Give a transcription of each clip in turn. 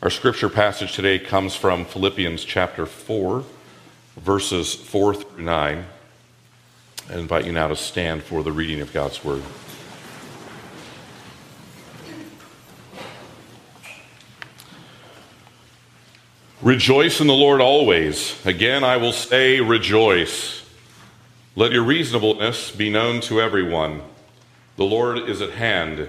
Our scripture passage today comes from Philippians chapter 4, verses 4 through 9. I invite you now to stand for the reading of God's word. Rejoice in the Lord always. Again, I will say, rejoice. Let your reasonableness be known to everyone. The Lord is at hand.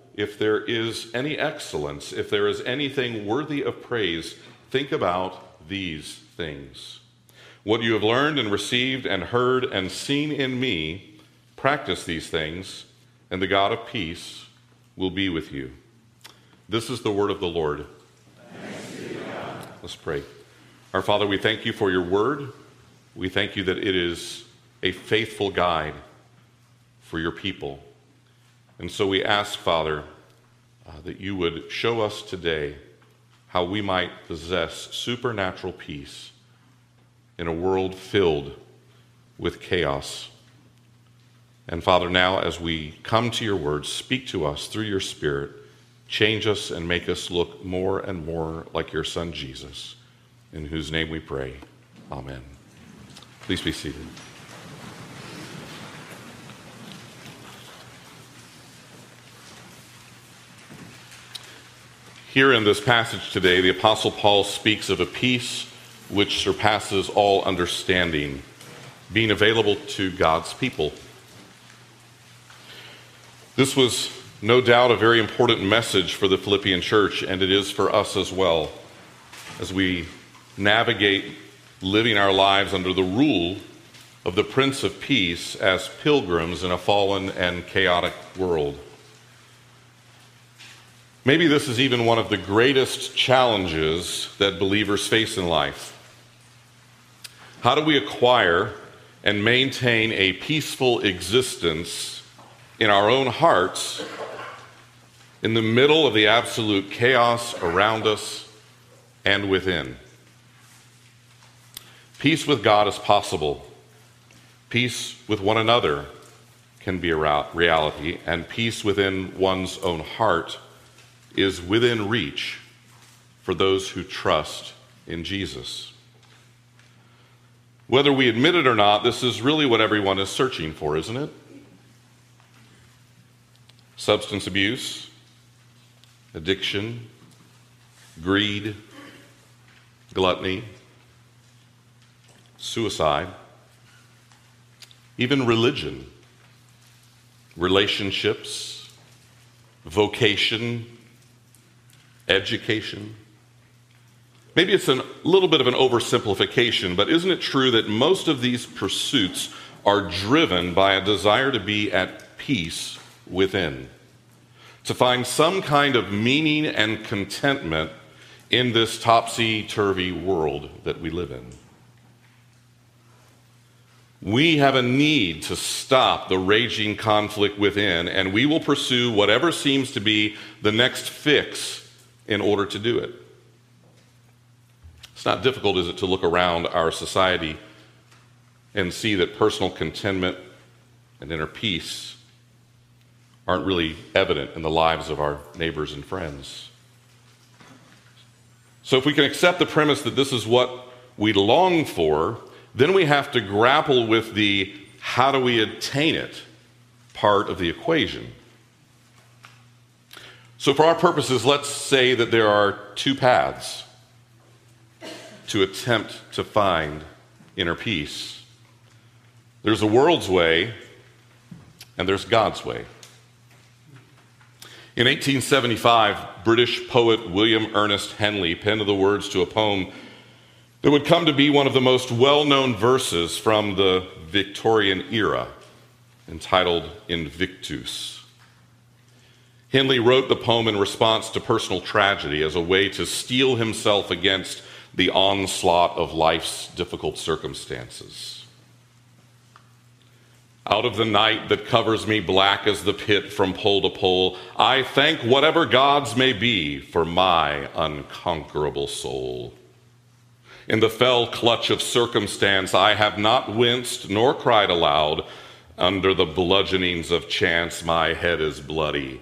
if there is any excellence, if there is anything worthy of praise, think about these things. What you have learned and received and heard and seen in me, practice these things, and the God of peace will be with you. This is the word of the Lord. Let's pray. Our Father, we thank you for your word. We thank you that it is a faithful guide for your people. And so we ask, Father, uh, that you would show us today how we might possess supernatural peace in a world filled with chaos. And Father, now as we come to your words, speak to us through your Spirit, change us and make us look more and more like your Son Jesus, in whose name we pray. Amen. Please be seated. Here in this passage today, the Apostle Paul speaks of a peace which surpasses all understanding, being available to God's people. This was no doubt a very important message for the Philippian church, and it is for us as well, as we navigate living our lives under the rule of the Prince of Peace as pilgrims in a fallen and chaotic world. Maybe this is even one of the greatest challenges that believers face in life. How do we acquire and maintain a peaceful existence in our own hearts in the middle of the absolute chaos around us and within? Peace with God is possible. Peace with one another can be a reality, and peace within one's own heart is within reach for those who trust in Jesus. Whether we admit it or not, this is really what everyone is searching for, isn't it? Substance abuse, addiction, greed, gluttony, suicide, even religion, relationships, vocation, education. Maybe it's a little bit of an oversimplification, but isn't it true that most of these pursuits are driven by a desire to be at peace within? To find some kind of meaning and contentment in this topsy turvy world that we live in. We have a need to stop the raging conflict within, and we will pursue whatever seems to be the next fix in order to do it. It's not difficult, is it, to look around our society and see that personal contentment and inner peace aren't really evident in the lives of our neighbors and friends. So, if we can accept the premise that this is what we long for, then we have to grapple with the how do we attain it part of the equation. So, for our purposes, let's say that there are two paths to attempt to find inner peace there's the world's way, and there's God's way. In 1875, British poet William Ernest Henley penned the words to a poem that would come to be one of the most well known verses from the Victorian era, entitled Invictus. Henley wrote the poem in response to personal tragedy as a way to steel himself against the onslaught of life's difficult circumstances. Out of the night that covers me black as the pit from pole to pole, I thank whatever gods may be for my unconquerable soul. In the fell clutch of circumstance, I have not winced nor cried aloud. Under the bludgeonings of chance, my head is bloody,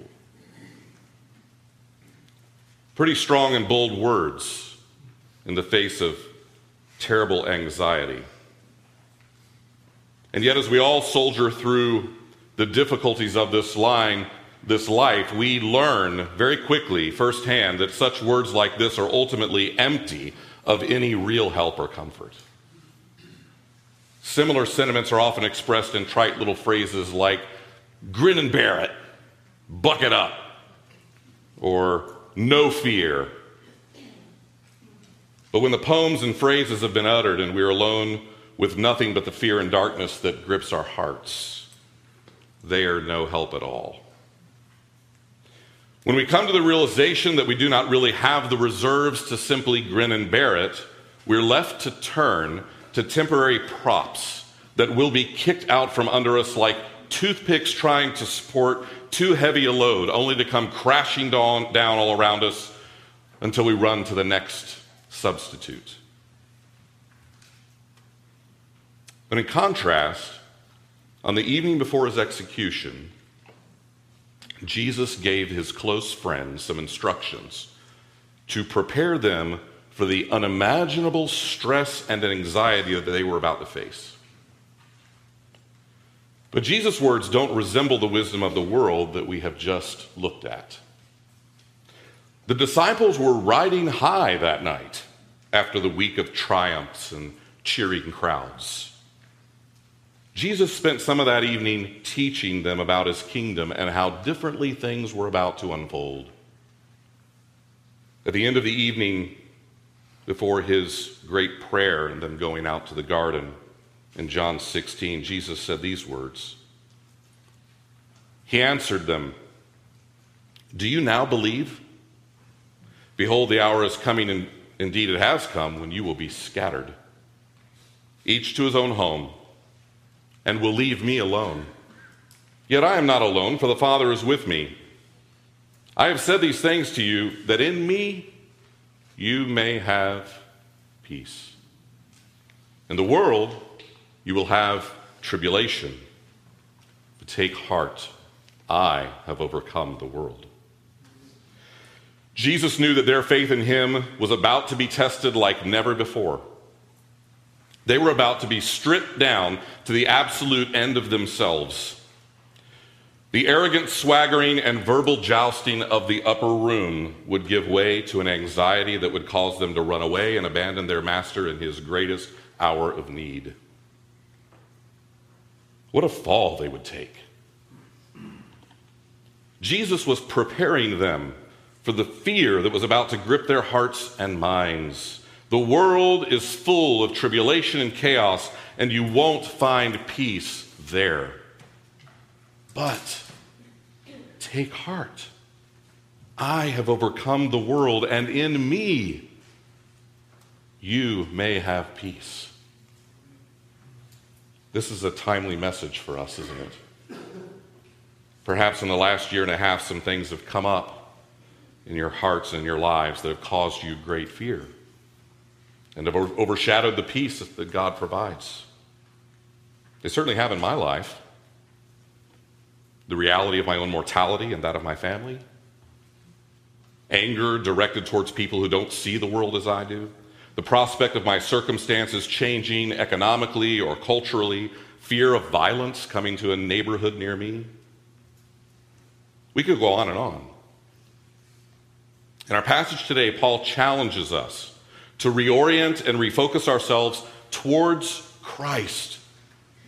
Pretty strong and bold words in the face of terrible anxiety. And yet, as we all soldier through the difficulties of this line, this life, we learn very quickly firsthand that such words like this are ultimately empty of any real help or comfort. Similar sentiments are often expressed in trite little phrases like grin and bear it, buck it up, or no fear. But when the poems and phrases have been uttered and we are alone with nothing but the fear and darkness that grips our hearts. They are no help at all. When we come to the realization that we do not really have the reserves to simply grin and bear it, we're left to turn to temporary props that will be kicked out from under us like toothpicks trying to support too heavy a load, only to come crashing down, down all around us until we run to the next substitute. But in contrast, on the evening before his execution, Jesus gave his close friends some instructions to prepare them for the unimaginable stress and anxiety that they were about to face. But Jesus' words don't resemble the wisdom of the world that we have just looked at. The disciples were riding high that night after the week of triumphs and cheering crowds. Jesus spent some of that evening teaching them about his kingdom and how differently things were about to unfold. At the end of the evening, before his great prayer and them going out to the garden in John 16, Jesus said these words. He answered them, Do you now believe? Behold, the hour is coming, and indeed it has come, when you will be scattered, each to his own home and will leave me alone. Yet I am not alone, for the Father is with me. I have said these things to you that in me you may have peace. In the world you will have tribulation. But take heart, I have overcome the world. Jesus knew that their faith in him was about to be tested like never before. They were about to be stripped down to the absolute end of themselves. The arrogant swaggering and verbal jousting of the upper room would give way to an anxiety that would cause them to run away and abandon their master in his greatest hour of need. What a fall they would take. Jesus was preparing them for the fear that was about to grip their hearts and minds. The world is full of tribulation and chaos, and you won't find peace there. But take heart. I have overcome the world, and in me you may have peace. This is a timely message for us, isn't it? Perhaps in the last year and a half, some things have come up in your hearts and your lives that have caused you great fear and have overshadowed the peace that God provides. They certainly have in my life. The reality of my own mortality and that of my family. Anger directed towards people who don't see the world as I do. The prospect of my circumstances changing economically or culturally. Fear of violence coming to a neighborhood near me. We could go on and on. In our passage today, Paul challenges us to reorient and refocus ourselves towards Christ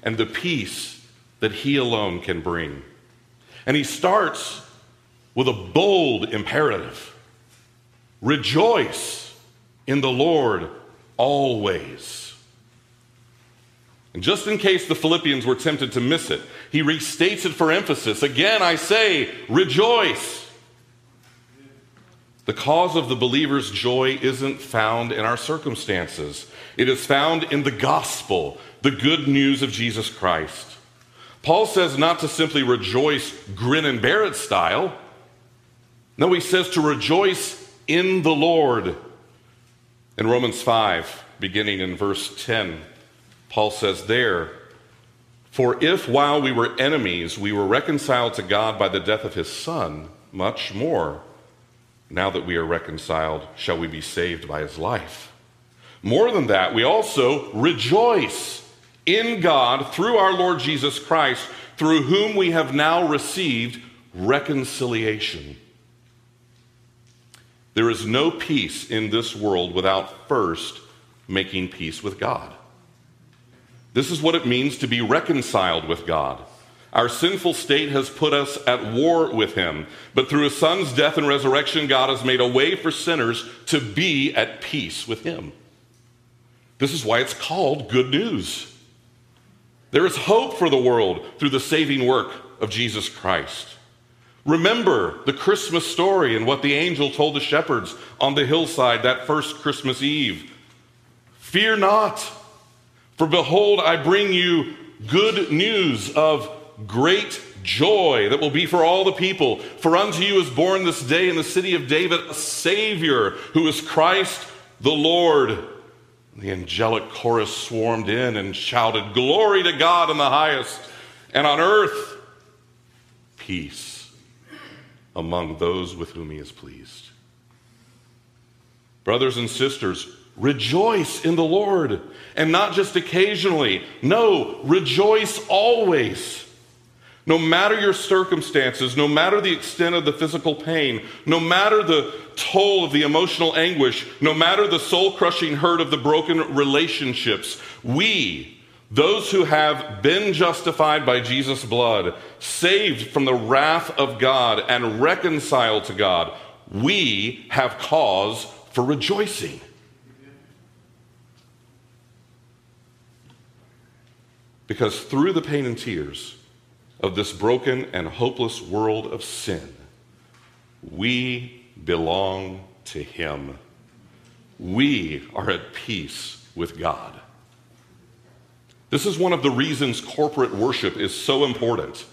and the peace that He alone can bring. And He starts with a bold imperative Rejoice in the Lord always. And just in case the Philippians were tempted to miss it, he restates it for emphasis. Again, I say, rejoice. The cause of the believer's joy isn't found in our circumstances, it is found in the gospel, the good news of Jesus Christ. Paul says not to simply rejoice grin and bear it style. No, he says to rejoice in the Lord. In Romans 5, beginning in verse 10, Paul says there, For if while we were enemies we were reconciled to God by the death of his Son, much more, now that we are reconciled, shall we be saved by his life. More than that, we also rejoice in God through our Lord Jesus Christ, through whom we have now received reconciliation. There is no peace in this world without first making peace with God. This is what it means to be reconciled with God. Our sinful state has put us at war with Him, but through His Son's death and resurrection, God has made a way for sinners to be at peace with Him. This is why it's called good news. There is hope for the world through the saving work of Jesus Christ. Remember the Christmas story and what the angel told the shepherds on the hillside that first Christmas Eve. Fear not, for behold, I bring you good news of great joy that will be for all the people. For unto you is born this day in the city of David a Savior who is Christ the Lord. The angelic chorus swarmed in and shouted, Glory to God in the highest, and on earth, peace among those with whom he is pleased. Brothers and sisters, rejoice in the Lord, and not just occasionally. No, rejoice always. No matter your circumstances, no matter the extent of the physical pain, no matter the toll of the emotional anguish, no matter the soul crushing hurt of the broken relationships, we, those who have been justified by Jesus' blood, saved from the wrath of God, and reconciled to God, we have cause for rejoicing. Because through the pain and tears of this broken and hopeless world of sin, we belong to Him. We are at peace with God. This is one of the reasons corporate worship is so important.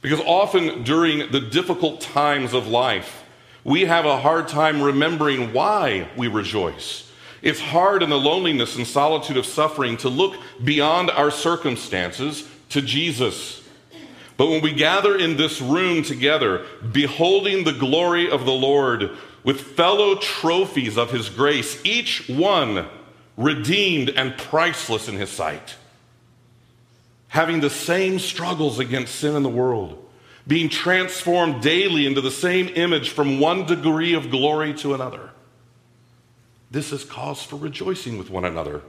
Because often during the difficult times of life, we have a hard time remembering why we rejoice. It's hard in the loneliness and solitude of suffering to look beyond our circumstances to Jesus. But when we gather in this room together, beholding the glory of the Lord with fellow trophies of his grace, each one redeemed and priceless in his sight having the same struggles against sin in the world, being transformed daily into the same image from one degree of glory to another. This is cause for rejoicing with one another.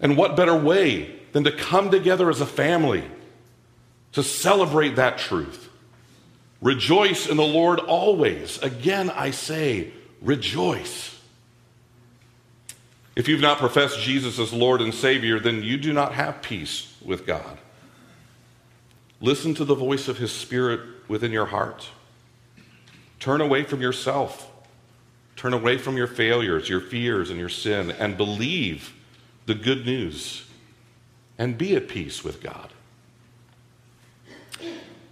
And what better way than to come together as a family to celebrate that truth? Rejoice in the Lord always. Again, I say, rejoice. If you've not professed Jesus as Lord and Savior, then you do not have peace with God. Listen to the voice of His Spirit within your heart. Turn away from yourself. Turn away from your failures, your fears, and your sin, and believe the good news and be at peace with God.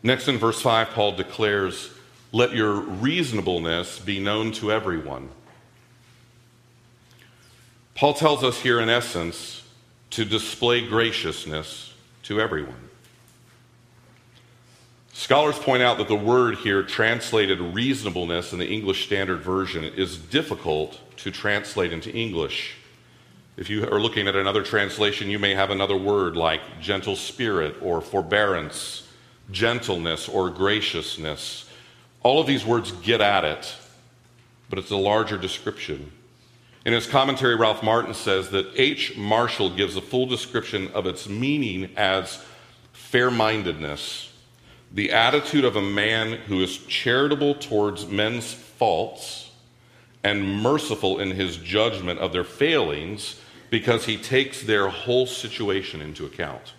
Next in verse 5, Paul declares, Let your reasonableness be known to everyone. Paul tells us here, in essence, to display graciousness to everyone. Scholars point out that the word here, translated reasonableness in the English Standard Version, is difficult to translate into English. If you are looking at another translation, you may have another word like gentle spirit or forbearance, gentleness or graciousness. All of these words get at it, but it's a larger description. In his commentary, Ralph Martin says that H. Marshall gives a full description of its meaning as fair mindedness, the attitude of a man who is charitable towards men's faults and merciful in his judgment of their failings because he takes their whole situation into account.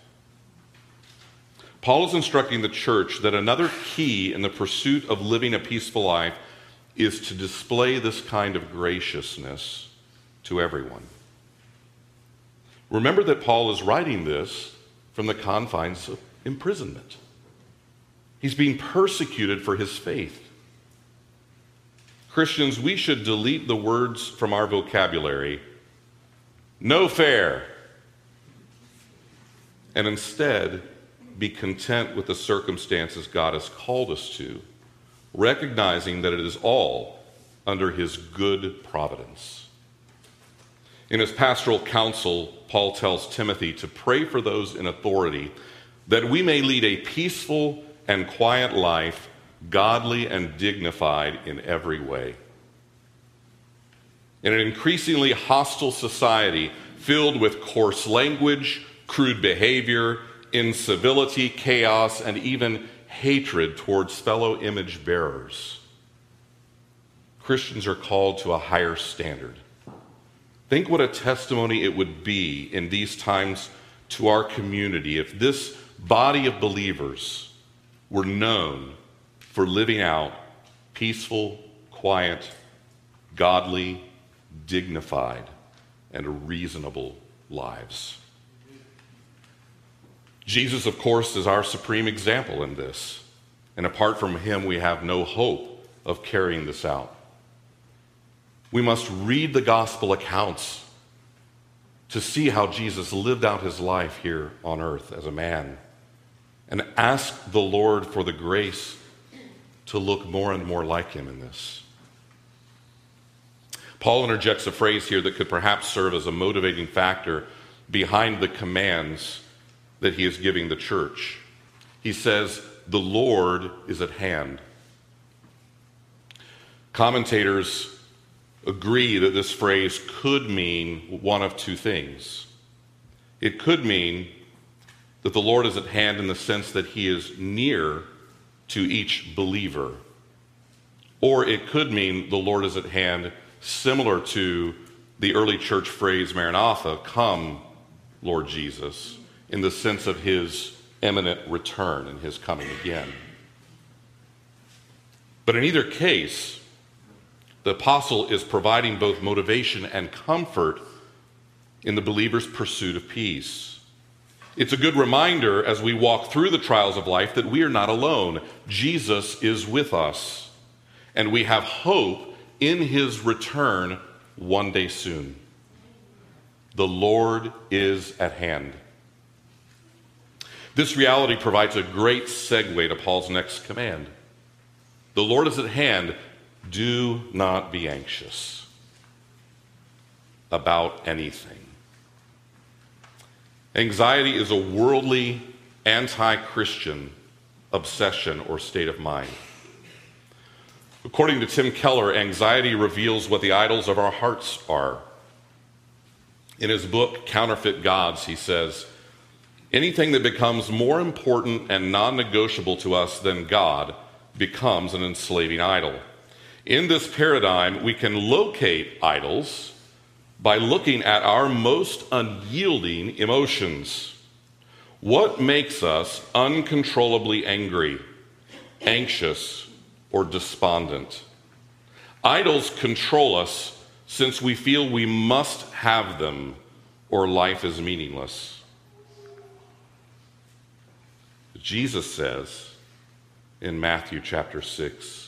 Paul is instructing the church that another key in the pursuit of living a peaceful life is to display this kind of graciousness to everyone. Remember that Paul is writing this from the confines of imprisonment. He's being persecuted for his faith. Christians, we should delete the words from our vocabulary no fair, and instead be content with the circumstances God has called us to, recognizing that it is all under his good providence. In his pastoral counsel, Paul tells Timothy to pray for those in authority that we may lead a peaceful and quiet life, godly and dignified in every way. In an increasingly hostile society filled with coarse language, crude behavior, incivility, chaos, and even hatred towards fellow image bearers, Christians are called to a higher standard Think what a testimony it would be in these times to our community if this body of believers were known for living out peaceful, quiet, godly, dignified, and reasonable lives. Jesus, of course, is our supreme example in this. And apart from him, we have no hope of carrying this out. We must read the gospel accounts to see how Jesus lived out his life here on earth as a man and ask the Lord for the grace to look more and more like him in this. Paul interjects a phrase here that could perhaps serve as a motivating factor behind the commands that he is giving the church. He says, The Lord is at hand. Commentators agree that this phrase could mean one of two things. It could mean that the Lord is at hand in the sense that he is near to each believer. Or it could mean the Lord is at hand, similar to the early church phrase, Maranatha, come, Lord Jesus, in the sense of his imminent return and his coming again. But in either case, the apostle is providing both motivation and comfort in the believer's pursuit of peace. It's a good reminder as we walk through the trials of life that we are not alone. Jesus is with us, and we have hope in his return one day soon. The Lord is at hand. This reality provides a great segue to Paul's next command. The Lord is at hand. Do not be anxious about anything. Anxiety is a worldly, anti Christian obsession or state of mind. According to Tim Keller, anxiety reveals what the idols of our hearts are. In his book, Counterfeit Gods, he says, Anything that becomes more important and non negotiable to us than God becomes an enslaving idol. In this paradigm, we can locate idols by looking at our most unyielding emotions. What makes us uncontrollably angry, anxious, or despondent? Idols control us since we feel we must have them or life is meaningless. Jesus says in Matthew chapter 6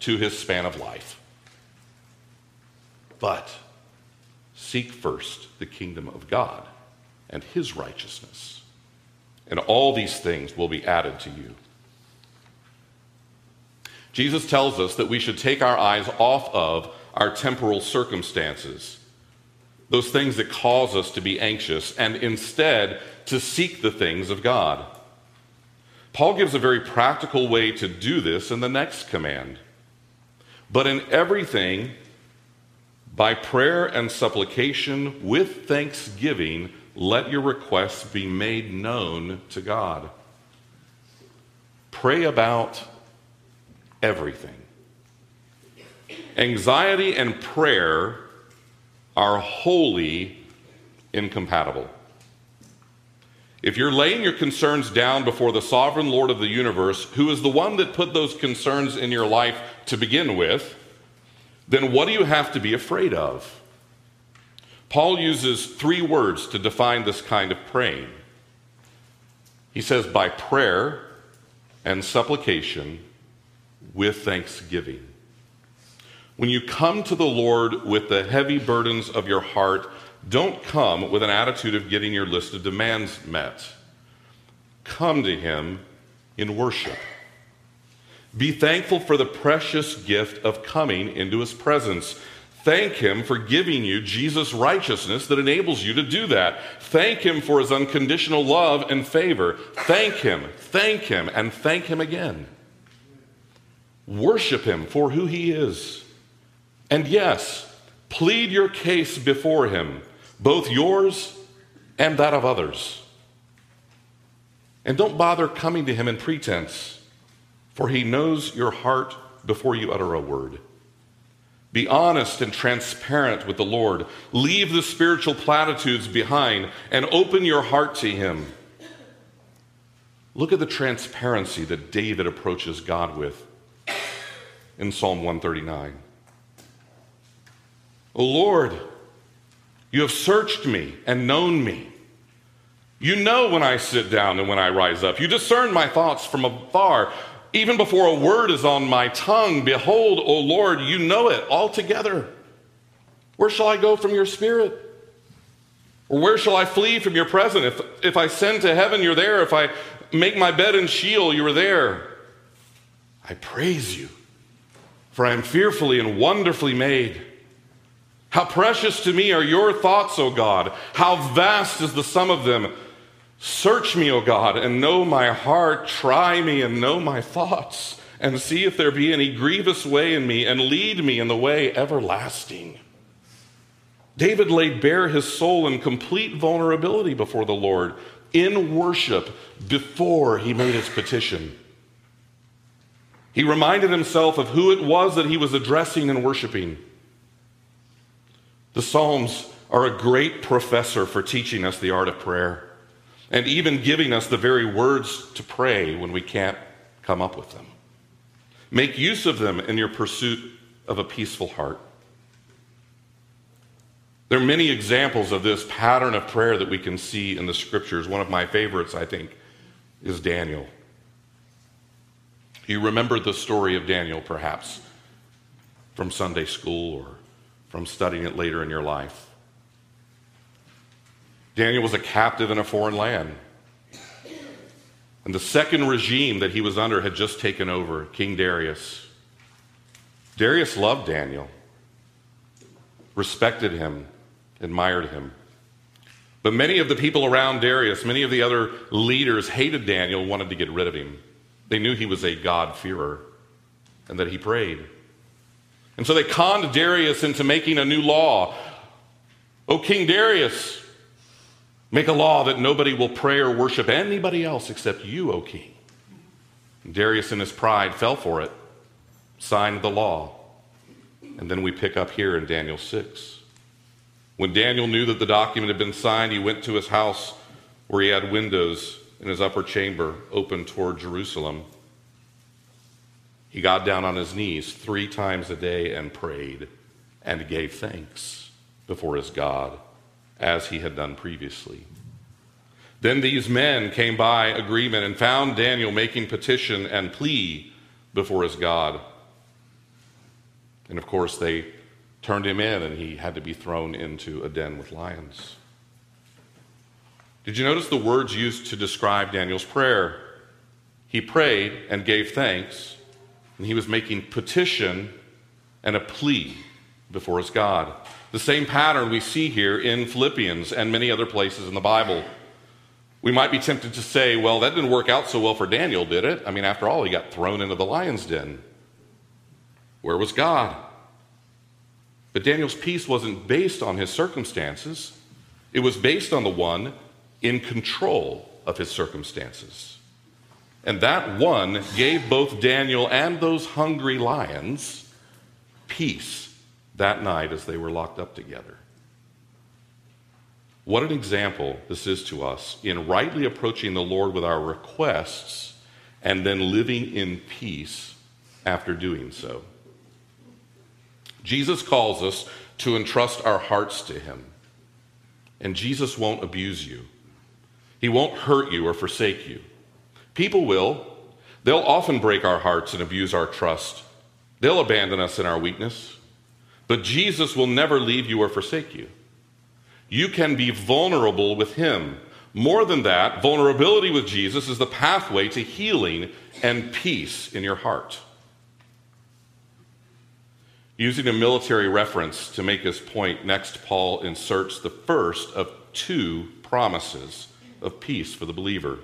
to his span of life. But Seek first the kingdom of God and his righteousness, and all these things will be added to you. Jesus tells us that we should take our eyes off of our temporal circumstances, those things that cause us to be anxious, and instead to seek the things of God. Paul gives a very practical way to do this in the next command. But in everything, by prayer and supplication with thanksgiving, let your requests be made known to God. Pray about everything. Anxiety and prayer are wholly incompatible. If you're laying your concerns down before the sovereign Lord of the universe, who is the one that put those concerns in your life to begin with, then what do you have to be afraid of? Paul uses three words to define this kind of praying. He says, by prayer and supplication with thanksgiving. When you come to the Lord with the heavy burdens of your heart, don't come with an attitude of getting your list of demands met. Come to Him in worship. Be thankful for the precious gift of coming into his presence. Thank him for giving you Jesus' righteousness that enables you to do that. Thank him for his unconditional love and favor. Thank him, thank him, and thank him again. Worship him for who he is. And yes, plead your case before him, both yours and that of others. And don't bother coming to him in pretense for he knows your heart before you utter a word. Be honest and transparent with the Lord. Leave the spiritual platitudes behind and open your heart to him. Look at the transparency that David approaches God with in Psalm 139. O Lord, you have searched me and known me. You know when I sit down and when I rise up. You discern my thoughts from afar. Even before a word is on my tongue, behold, O Lord, you know it altogether. Where shall I go from your spirit? Or where shall I flee from your presence? If, if I send to heaven, you're there. If I make my bed in Sheol, you are there. I praise you, for I am fearfully and wonderfully made. How precious to me are your thoughts, O God! How vast is the sum of them! Search me, O God, and know my heart. Try me and know my thoughts, and see if there be any grievous way in me, and lead me in the way everlasting. David laid bare his soul in complete vulnerability before the Lord in worship before he made his petition. He reminded himself of who it was that he was addressing and worshiping. The Psalms are a great professor for teaching us the art of prayer and even giving us the very words to pray when we can't come up with them. Make use of them in your pursuit of a peaceful heart. There are many examples of this pattern of prayer that we can see in the scriptures. One of my favorites, I think, is Daniel. You remember the story of Daniel, perhaps, from Sunday school or from studying it later in your life. Daniel was a captive in a foreign land. And the second regime that he was under had just taken over, King Darius. Darius loved Daniel, respected him, admired him. But many of the people around Darius, many of the other leaders hated Daniel, wanted to get rid of him. They knew he was a God-fearer and that he prayed. And so they conned Darius into making a new law. O King Darius, Make a law that nobody will pray or worship anybody else except you, O king. And Darius, in his pride, fell for it, signed the law. And then we pick up here in Daniel 6. When Daniel knew that the document had been signed, he went to his house where he had windows in his upper chamber open toward Jerusalem. He got down on his knees three times a day and prayed and gave thanks before his God as he had done previously. Then these men came by agreement and found Daniel making petition and plea before his God. And of course, they turned him in, and he had to be thrown into a den with lions. Did you notice the words used to describe Daniel's prayer? He prayed and gave thanks, and he was making petition and a plea before his God. The same pattern we see here in Philippians and many other places in the Bible. We might be tempted to say, well, that didn't work out so well for Daniel, did it? I mean, after all, he got thrown into the lion's den. Where was God? But Daniel's peace wasn't based on his circumstances, it was based on the one in control of his circumstances. And that one gave both Daniel and those hungry lions peace that night as they were locked up together. What an example this is to us in rightly approaching the Lord with our requests and then living in peace after doing so. Jesus calls us to entrust our hearts to Him. And Jesus won't abuse you, He won't hurt you or forsake you. People will. They'll often break our hearts and abuse our trust. They'll abandon us in our weakness. But Jesus will never leave you or forsake you. You can be vulnerable with Him. More than that, vulnerability with Jesus is the pathway to healing and peace in your heart. Using a military reference to make his point, next Paul inserts the first of two promises of peace for the believer.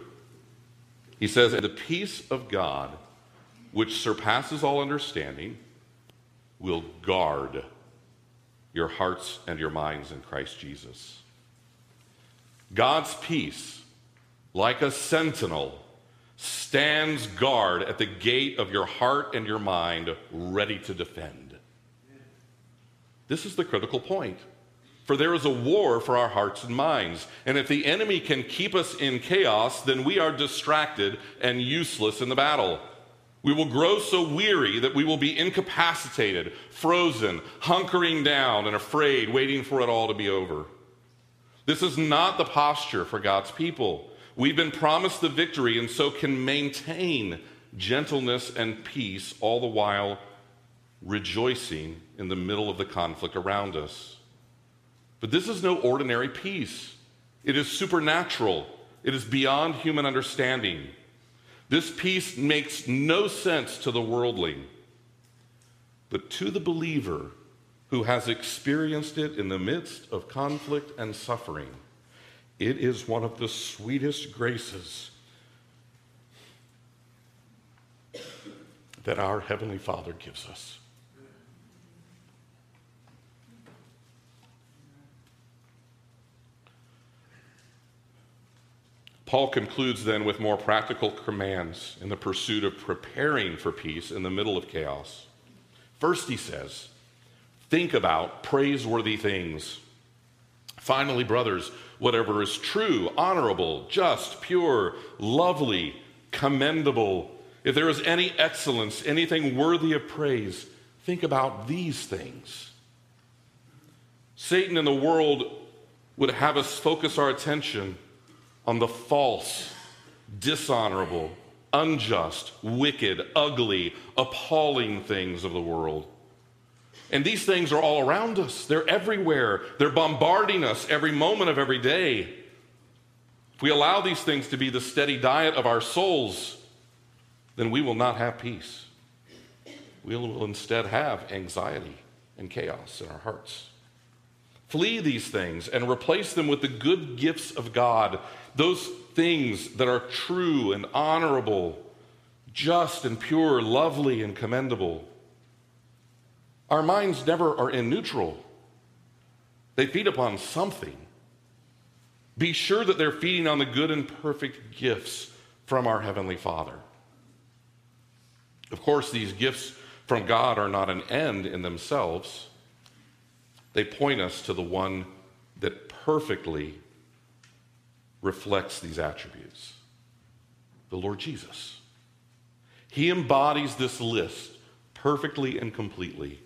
He says, The peace of God, which surpasses all understanding, will guard your hearts and your minds in Christ Jesus. God's peace, like a sentinel, stands guard at the gate of your heart and your mind, ready to defend. This is the critical point. For there is a war for our hearts and minds. And if the enemy can keep us in chaos, then we are distracted and useless in the battle. We will grow so weary that we will be incapacitated, frozen, hunkering down, and afraid, waiting for it all to be over. This is not the posture for God's people. We've been promised the victory and so can maintain gentleness and peace all the while rejoicing in the middle of the conflict around us. But this is no ordinary peace, it is supernatural, it is beyond human understanding. This peace makes no sense to the worldling, but to the believer who has experienced it in the midst of conflict and suffering, it is one of the sweetest graces that our Heavenly Father gives us. Paul concludes then with more practical commands in the pursuit of preparing for peace in the middle of chaos. First, he says, think about praiseworthy things. Finally, brothers, whatever is true, honorable, just, pure, lovely, commendable, if there is any excellence, anything worthy of praise, think about these things. Satan and the world would have us focus our attention on the false, dishonorable, unjust, wicked, ugly, appalling things of the world. And these things are all around us, they're everywhere, they're bombarding us every moment of every day. If we allow these things to be the steady diet of our souls, then we will not have peace. We will instead have anxiety and chaos in our hearts. Flee these things and replace them with the good gifts of God those things that are true and honorable, just and pure, lovely and commendable. Our minds never are in neutral, they feed upon something. Be sure that they're feeding on the good and perfect gifts from our Heavenly Father. Of course, these gifts from God are not an end in themselves, they point us to the one that perfectly reflects these attributes the Lord Jesus. He embodies this list perfectly and completely.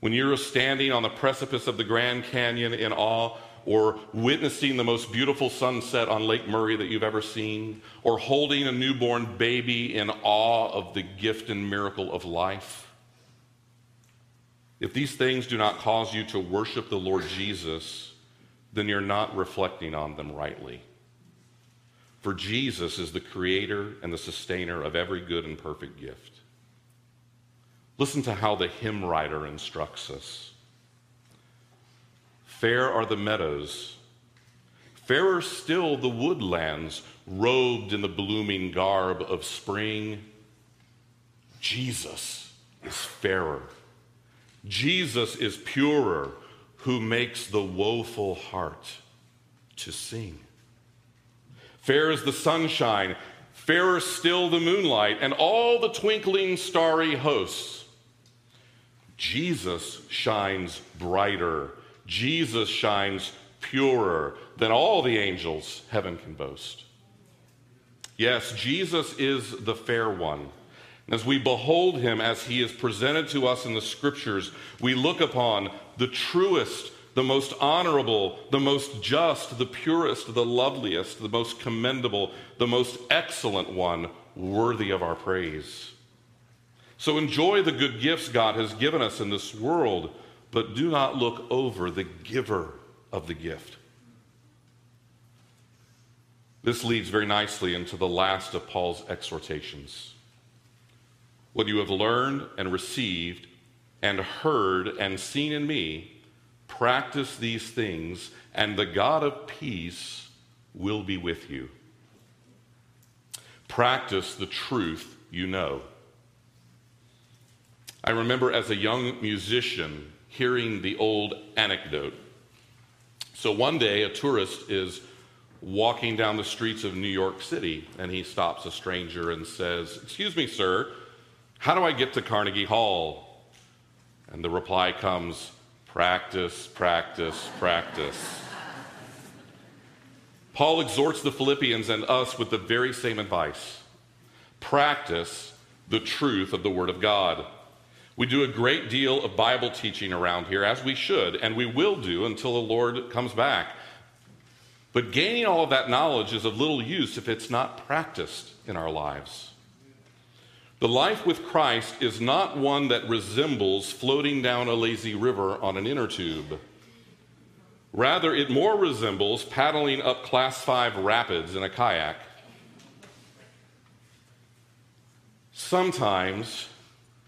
When you're standing on the precipice of the Grand Canyon in awe, or witnessing the most beautiful sunset on Lake Murray that you've ever seen, or holding a newborn baby in awe of the gift and miracle of life, If these things do not cause you to worship the Lord Jesus, then you're not reflecting on them rightly. For Jesus is the creator and the sustainer of every good and perfect gift. Listen to how the hymn writer instructs us. Fair are the meadows, fairer still the woodlands, robed in the blooming garb of spring. Jesus is fairer. Jesus is purer, who makes the woeful heart to sing. Fair is the sunshine, fairer still the moonlight, and all the twinkling starry hosts. Jesus shines brighter, Jesus shines purer than all the angels heaven can boast. Yes, Jesus is the fair one. As we behold him as he is presented to us in the scriptures, we look upon the truest, the most honorable, the most just, the purest, the loveliest, the most commendable, the most excellent one, worthy of our praise. So enjoy the good gifts God has given us in this world, but do not look over the giver of the gift. This leads very nicely into the last of Paul's exhortations. What you have learned and received and heard and seen in me, practice these things, and the God of peace will be with you. Practice the truth you know. I remember as a young musician hearing the old anecdote. So one day, a tourist is walking down the streets of New York City, and he stops a stranger and says, Excuse me, sir, how do I get to Carnegie Hall? And the reply comes, Practice, practice, practice. Paul exhorts the Philippians and us with the very same advice practice the truth of the Word of God. We do a great deal of Bible teaching around here, as we should, and we will do until the Lord comes back. But gaining all of that knowledge is of little use if it's not practiced in our lives. The life with Christ is not one that resembles floating down a lazy river on an inner tube. Rather, it more resembles paddling up class five rapids in a kayak. Sometimes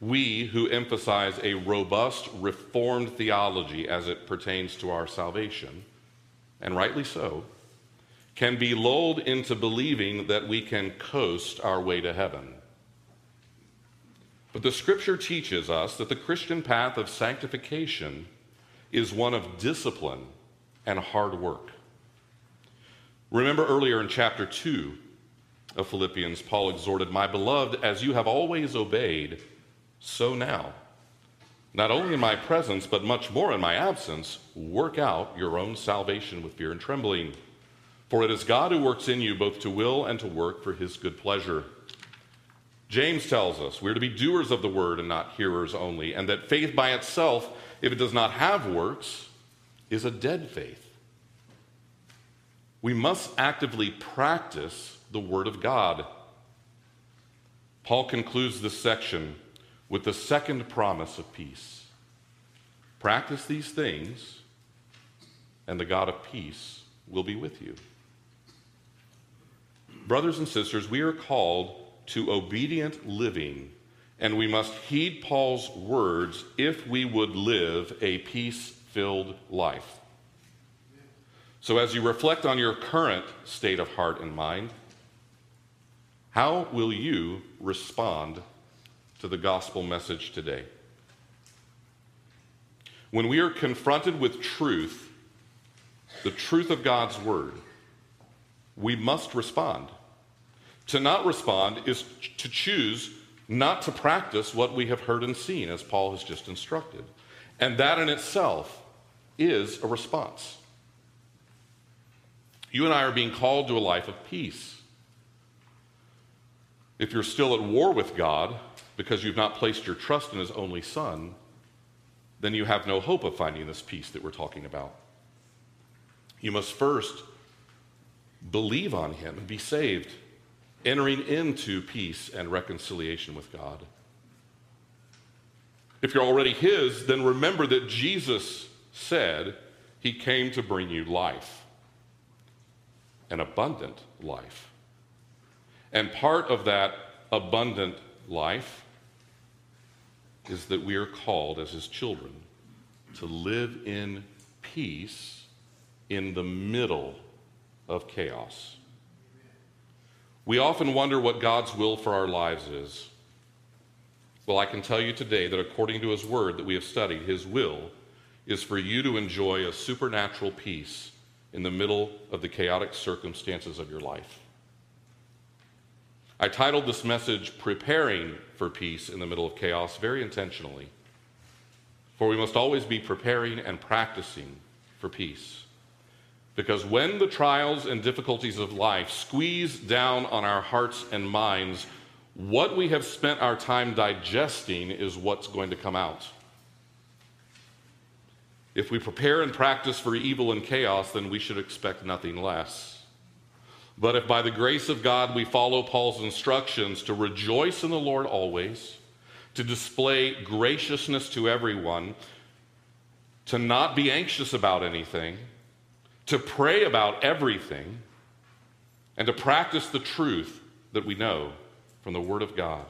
we who emphasize a robust, reformed theology as it pertains to our salvation, and rightly so, can be lulled into believing that we can coast our way to heaven. But the scripture teaches us that the Christian path of sanctification is one of discipline and hard work. Remember earlier in chapter 2 of Philippians, Paul exhorted, My beloved, as you have always obeyed, so now, not only in my presence, but much more in my absence, work out your own salvation with fear and trembling. For it is God who works in you both to will and to work for his good pleasure. James tells us we're to be doers of the word and not hearers only, and that faith by itself, if it does not have works, is a dead faith. We must actively practice the word of God. Paul concludes this section with the second promise of peace. Practice these things, and the God of peace will be with you. Brothers and sisters, we are called to obedient living, and we must heed Paul's words if we would live a peace filled life. So, as you reflect on your current state of heart and mind, how will you respond to the gospel message today. When we are confronted with truth, the truth of God's word, we must respond. To not respond is to choose not to practice what we have heard and seen, as Paul has just instructed. And that in itself is a response. You and I are being called to a life of peace. If you're still at war with God, because you've not placed your trust in his only son, then you have no hope of finding this peace that we're talking about. You must first believe on him and be saved, entering into peace and reconciliation with God. If you're already His, then remember that Jesus said He came to bring you life, an abundant life. And part of that abundant life is that we are called as His children to live in peace in the middle of chaos. We often wonder what God's will for our lives is. Well, I can tell you today that according to his word that we have studied, his will is for you to enjoy a supernatural peace in the middle of the chaotic circumstances of your life. I titled this message Preparing for Peace in the Middle of Chaos very intentionally. For we must always be preparing and practicing for peace. Because when the trials and difficulties of life squeeze down on our hearts and minds, what we have spent our time digesting is what's going to come out. If we prepare and practice for evil and chaos, then we should expect nothing less. But if by the grace of God we follow Paul's instructions to rejoice in the Lord always, to display graciousness to everyone, to not be anxious about anything, to pray about everything, and to practice the truth that we know from the Word of God.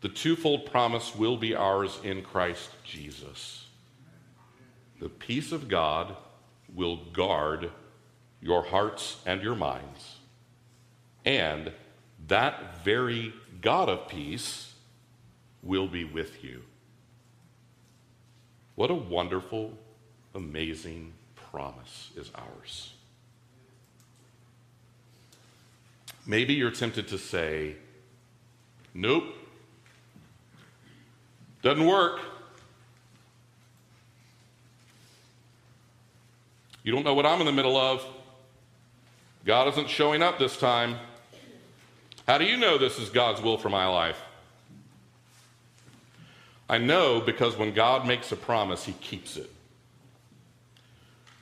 The twofold promise will be ours in Christ Jesus. The peace of God will guard your hearts and your minds. And that very God of peace will be with you. What a wonderful, amazing promise is ours. Maybe you're tempted to say, Nope, doesn't work. You don't know what I'm in the middle of. God isn't showing up this time. How do you know this is God's will for my life? I know because when God makes a promise, he keeps it.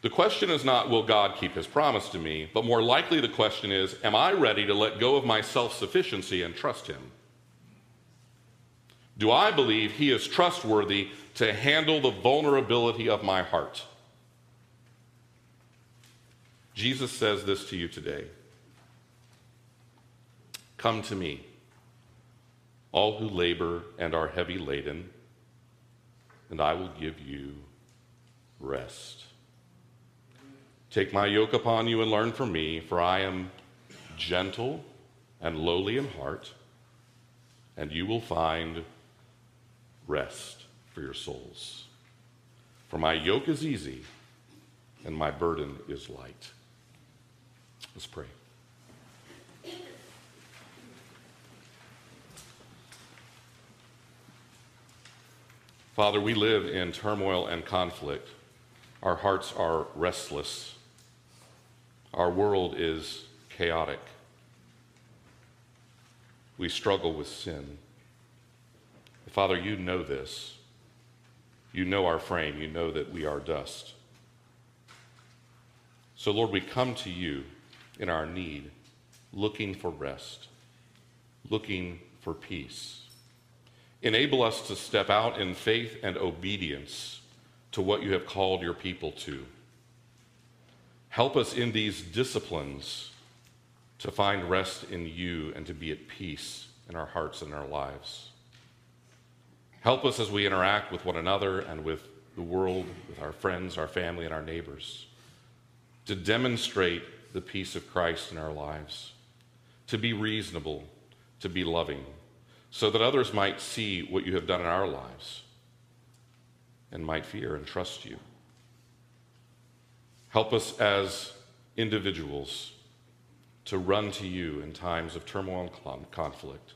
The question is not, will God keep his promise to me? But more likely, the question is, am I ready to let go of my self sufficiency and trust him? Do I believe he is trustworthy to handle the vulnerability of my heart? Jesus says this to you today Come to me, all who labor and are heavy laden, and I will give you rest. Take my yoke upon you and learn from me, for I am gentle and lowly in heart, and you will find rest for your souls. For my yoke is easy and my burden is light. Let's pray. Father, we live in turmoil and conflict. Our hearts are restless. Our world is chaotic. We struggle with sin. Father, you know this. You know our frame. You know that we are dust. So, Lord, we come to you in our need, looking for rest, looking for peace. Enable us to step out in faith and obedience to what you have called your people to. Help us in these disciplines to find rest in you and to be at peace in our hearts and our lives. Help us as we interact with one another and with the world, with our friends, our family, and our neighbors, to demonstrate the peace of Christ in our lives, to be reasonable, to be loving so that others might see what you have done in our lives and might fear and trust you. Help us as individuals to run to you in times of turmoil and conflict,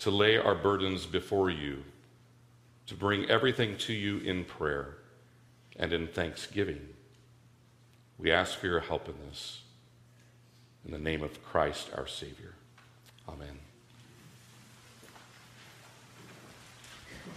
to lay our burdens before you, to bring everything to you in prayer and in thanksgiving. We ask for your help in this. In the name of Christ our Savior. Amen.